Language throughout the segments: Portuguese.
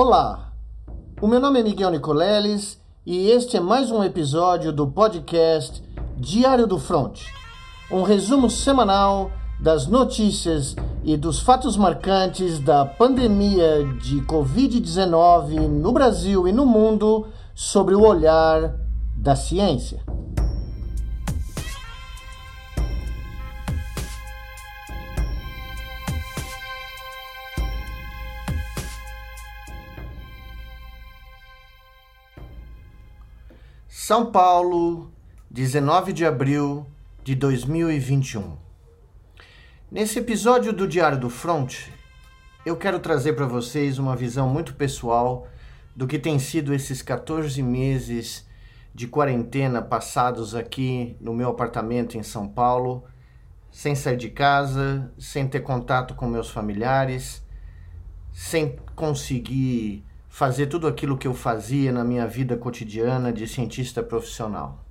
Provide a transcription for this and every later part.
Olá, o meu nome é Miguel Nicoleles e este é mais um episódio do podcast Diário do Front, um resumo semanal das notícias e dos fatos marcantes da pandemia de Covid-19 no Brasil e no mundo sobre o olhar da ciência. São Paulo, 19 de abril de 2021. Nesse episódio do Diário do Front, eu quero trazer para vocês uma visão muito pessoal do que tem sido esses 14 meses de quarentena passados aqui no meu apartamento em São Paulo, sem sair de casa, sem ter contato com meus familiares, sem conseguir fazer tudo aquilo que eu fazia na minha vida cotidiana de cientista profissional.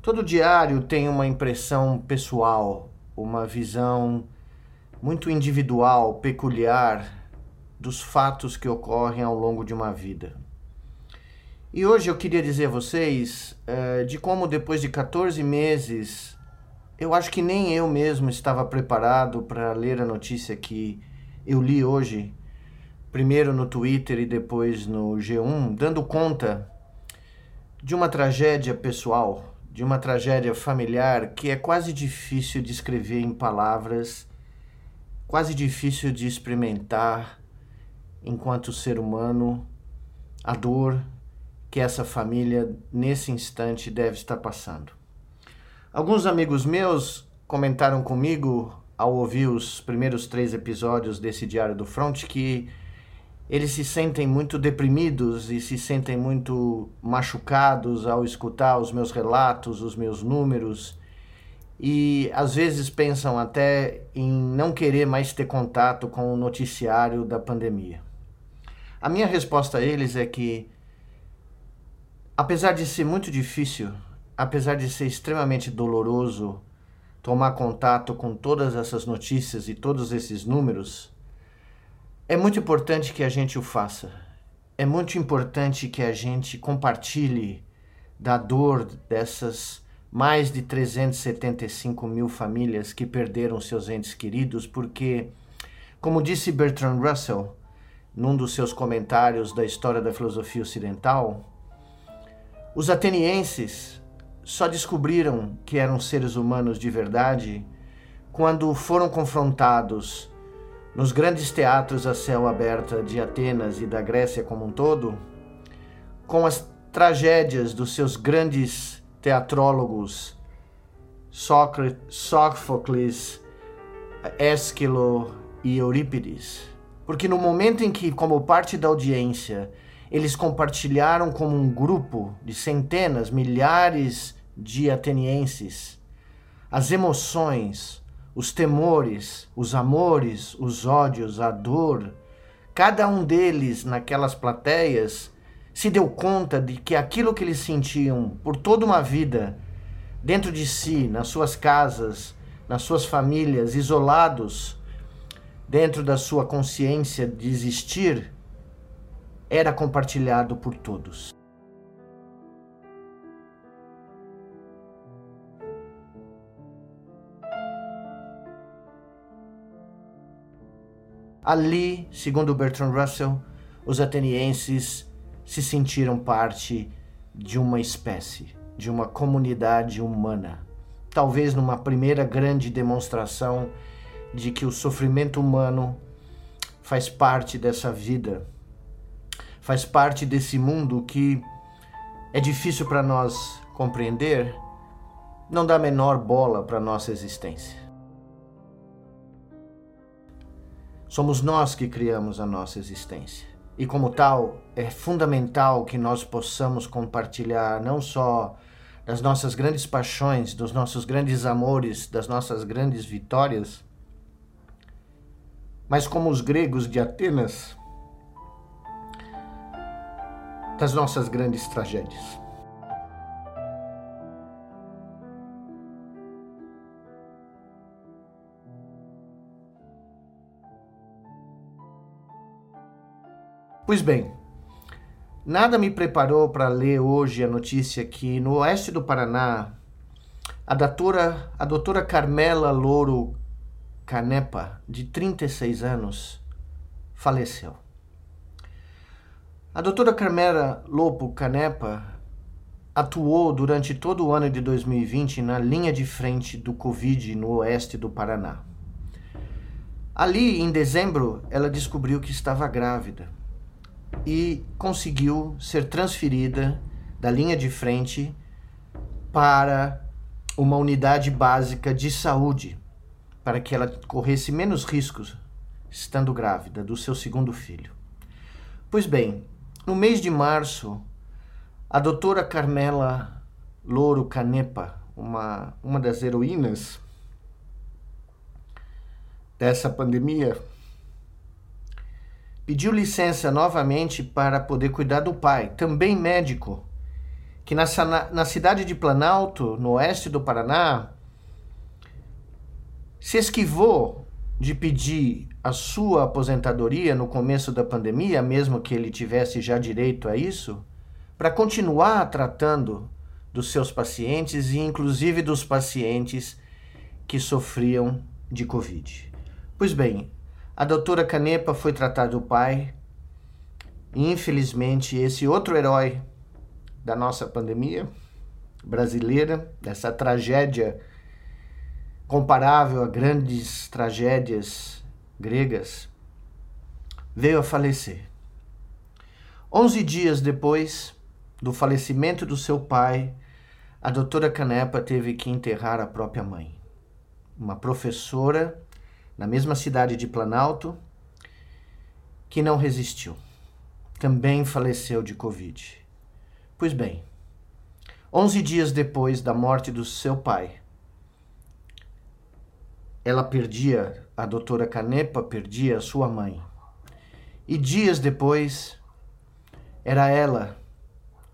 Todo diário tem uma impressão pessoal, uma visão muito individual, peculiar dos fatos que ocorrem ao longo de uma vida. E hoje eu queria dizer a vocês uh, de como, depois de 14 meses, eu acho que nem eu mesmo estava preparado para ler a notícia que eu li hoje primeiro no Twitter e depois no G1, dando conta de uma tragédia pessoal, de uma tragédia familiar que é quase difícil de escrever em palavras, quase difícil de experimentar enquanto ser humano a dor que essa família nesse instante deve estar passando. Alguns amigos meus comentaram comigo ao ouvir os primeiros três episódios desse Diário do Front que eles se sentem muito deprimidos e se sentem muito machucados ao escutar os meus relatos, os meus números, e às vezes pensam até em não querer mais ter contato com o noticiário da pandemia. A minha resposta a eles é que, apesar de ser muito difícil, apesar de ser extremamente doloroso tomar contato com todas essas notícias e todos esses números, é muito importante que a gente o faça. É muito importante que a gente compartilhe da dor dessas mais de 375 mil famílias que perderam seus entes queridos, porque, como disse Bertrand Russell num dos seus comentários da história da filosofia ocidental, os atenienses só descobriram que eram seres humanos de verdade quando foram confrontados nos grandes teatros a céu aberto de Atenas e da Grécia como um todo, com as tragédias dos seus grandes teatrólogos Sófocles, Ésquilo e Eurípides. Porque no momento em que, como parte da audiência, eles compartilharam como um grupo de centenas, milhares de atenienses as emoções, os temores, os amores, os ódios, a dor, cada um deles naquelas plateias se deu conta de que aquilo que eles sentiam por toda uma vida, dentro de si, nas suas casas, nas suas famílias, isolados, dentro da sua consciência de existir, era compartilhado por todos. Ali, segundo Bertrand Russell, os atenienses se sentiram parte de uma espécie, de uma comunidade humana. Talvez numa primeira grande demonstração de que o sofrimento humano faz parte dessa vida, faz parte desse mundo que é difícil para nós compreender, não dá a menor bola para nossa existência. Somos nós que criamos a nossa existência. E como tal, é fundamental que nós possamos compartilhar não só das nossas grandes paixões, dos nossos grandes amores, das nossas grandes vitórias, mas como os gregos de Atenas, das nossas grandes tragédias. Pois bem, nada me preparou para ler hoje a notícia que no oeste do Paraná, a doutora, a doutora Carmela Louro Canepa, de 36 anos, faleceu. A doutora Carmela Lopo Canepa atuou durante todo o ano de 2020 na linha de frente do Covid no oeste do Paraná. Ali, em dezembro, ela descobriu que estava grávida e conseguiu ser transferida da linha de frente para uma unidade básica de saúde, para que ela corresse menos riscos estando grávida do seu segundo filho. Pois bem, no mês de março, a doutora Carmela Louro Canepa, uma, uma das heroínas dessa pandemia, pediu licença novamente para poder cuidar do pai, também médico, que na, na cidade de Planalto, no oeste do Paraná, se esquivou de pedir a sua aposentadoria no começo da pandemia, mesmo que ele tivesse já direito a isso, para continuar tratando dos seus pacientes e inclusive dos pacientes que sofriam de Covid. Pois bem, a doutora Canepa foi tratar do pai e infelizmente esse outro herói da nossa pandemia brasileira, dessa tragédia comparável a grandes tragédias gregas, veio a falecer. Onze dias depois do falecimento do seu pai, a doutora Canepa teve que enterrar a própria mãe, uma professora na mesma cidade de Planalto, que não resistiu. Também faleceu de Covid. Pois bem, onze dias depois da morte do seu pai, ela perdia, a doutora Canepa perdia sua mãe. E dias depois, era ela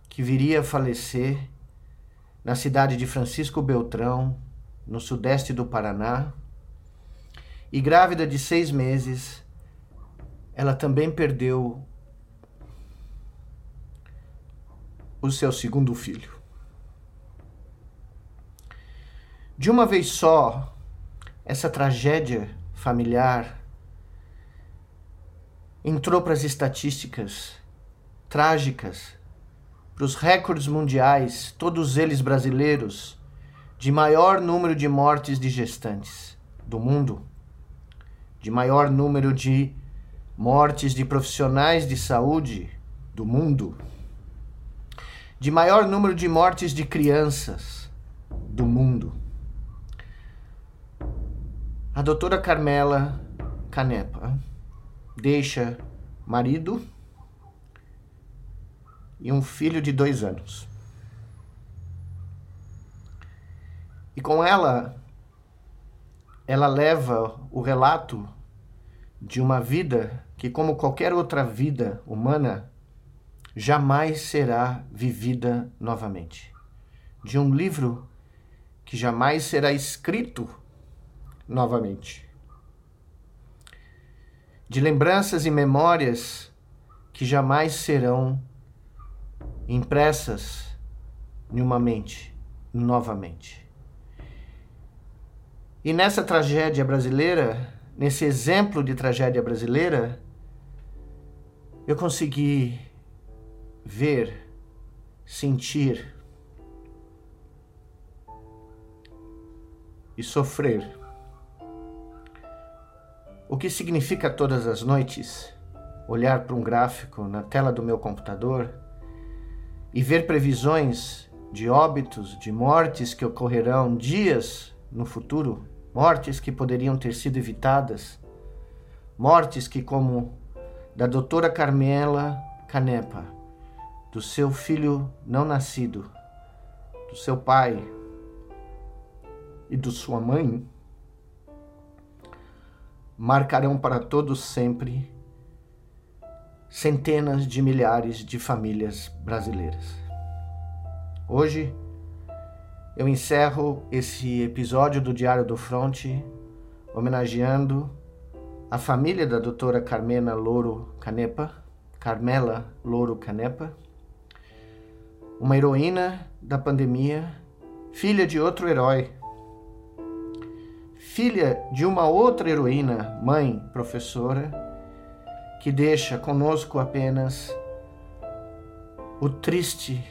que viria a falecer na cidade de Francisco Beltrão, no sudeste do Paraná. E grávida de seis meses, ela também perdeu o seu segundo filho. De uma vez só, essa tragédia familiar entrou para as estatísticas trágicas, para os recordes mundiais, todos eles brasileiros, de maior número de mortes de gestantes do mundo, de maior número de mortes de profissionais de saúde do mundo, de maior número de mortes de crianças do mundo. A doutora Carmela Canepa deixa marido e um filho de dois anos. E com ela, ela leva o relato de uma vida que, como qualquer outra vida humana, jamais será vivida novamente. De um livro que jamais será escrito novamente. De lembranças e memórias que jamais serão impressas em uma mente novamente. E nessa tragédia brasileira, nesse exemplo de tragédia brasileira, eu consegui ver, sentir e sofrer o que significa todas as noites olhar para um gráfico na tela do meu computador e ver previsões de óbitos, de mortes que ocorrerão dias no futuro, mortes que poderiam ter sido evitadas, mortes que, como da doutora Carmela Canepa, do seu filho não nascido, do seu pai e de sua mãe, marcarão para todos sempre centenas de milhares de famílias brasileiras. Hoje eu encerro esse episódio do Diário do Fronte homenageando a família da doutora Carmena Louro Canepa, Carmela Louro Canepa, uma heroína da pandemia, filha de outro herói, filha de uma outra heroína, mãe, professora, que deixa conosco apenas o triste,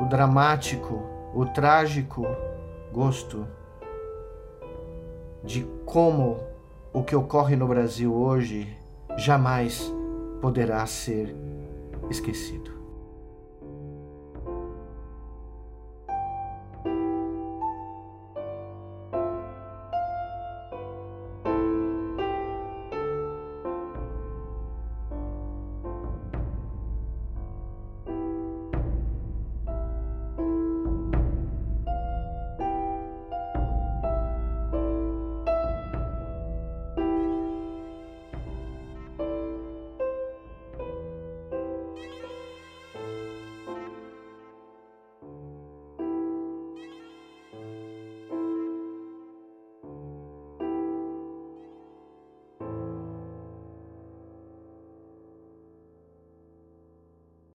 o dramático, o trágico gosto de como o que ocorre no Brasil hoje jamais poderá ser esquecido.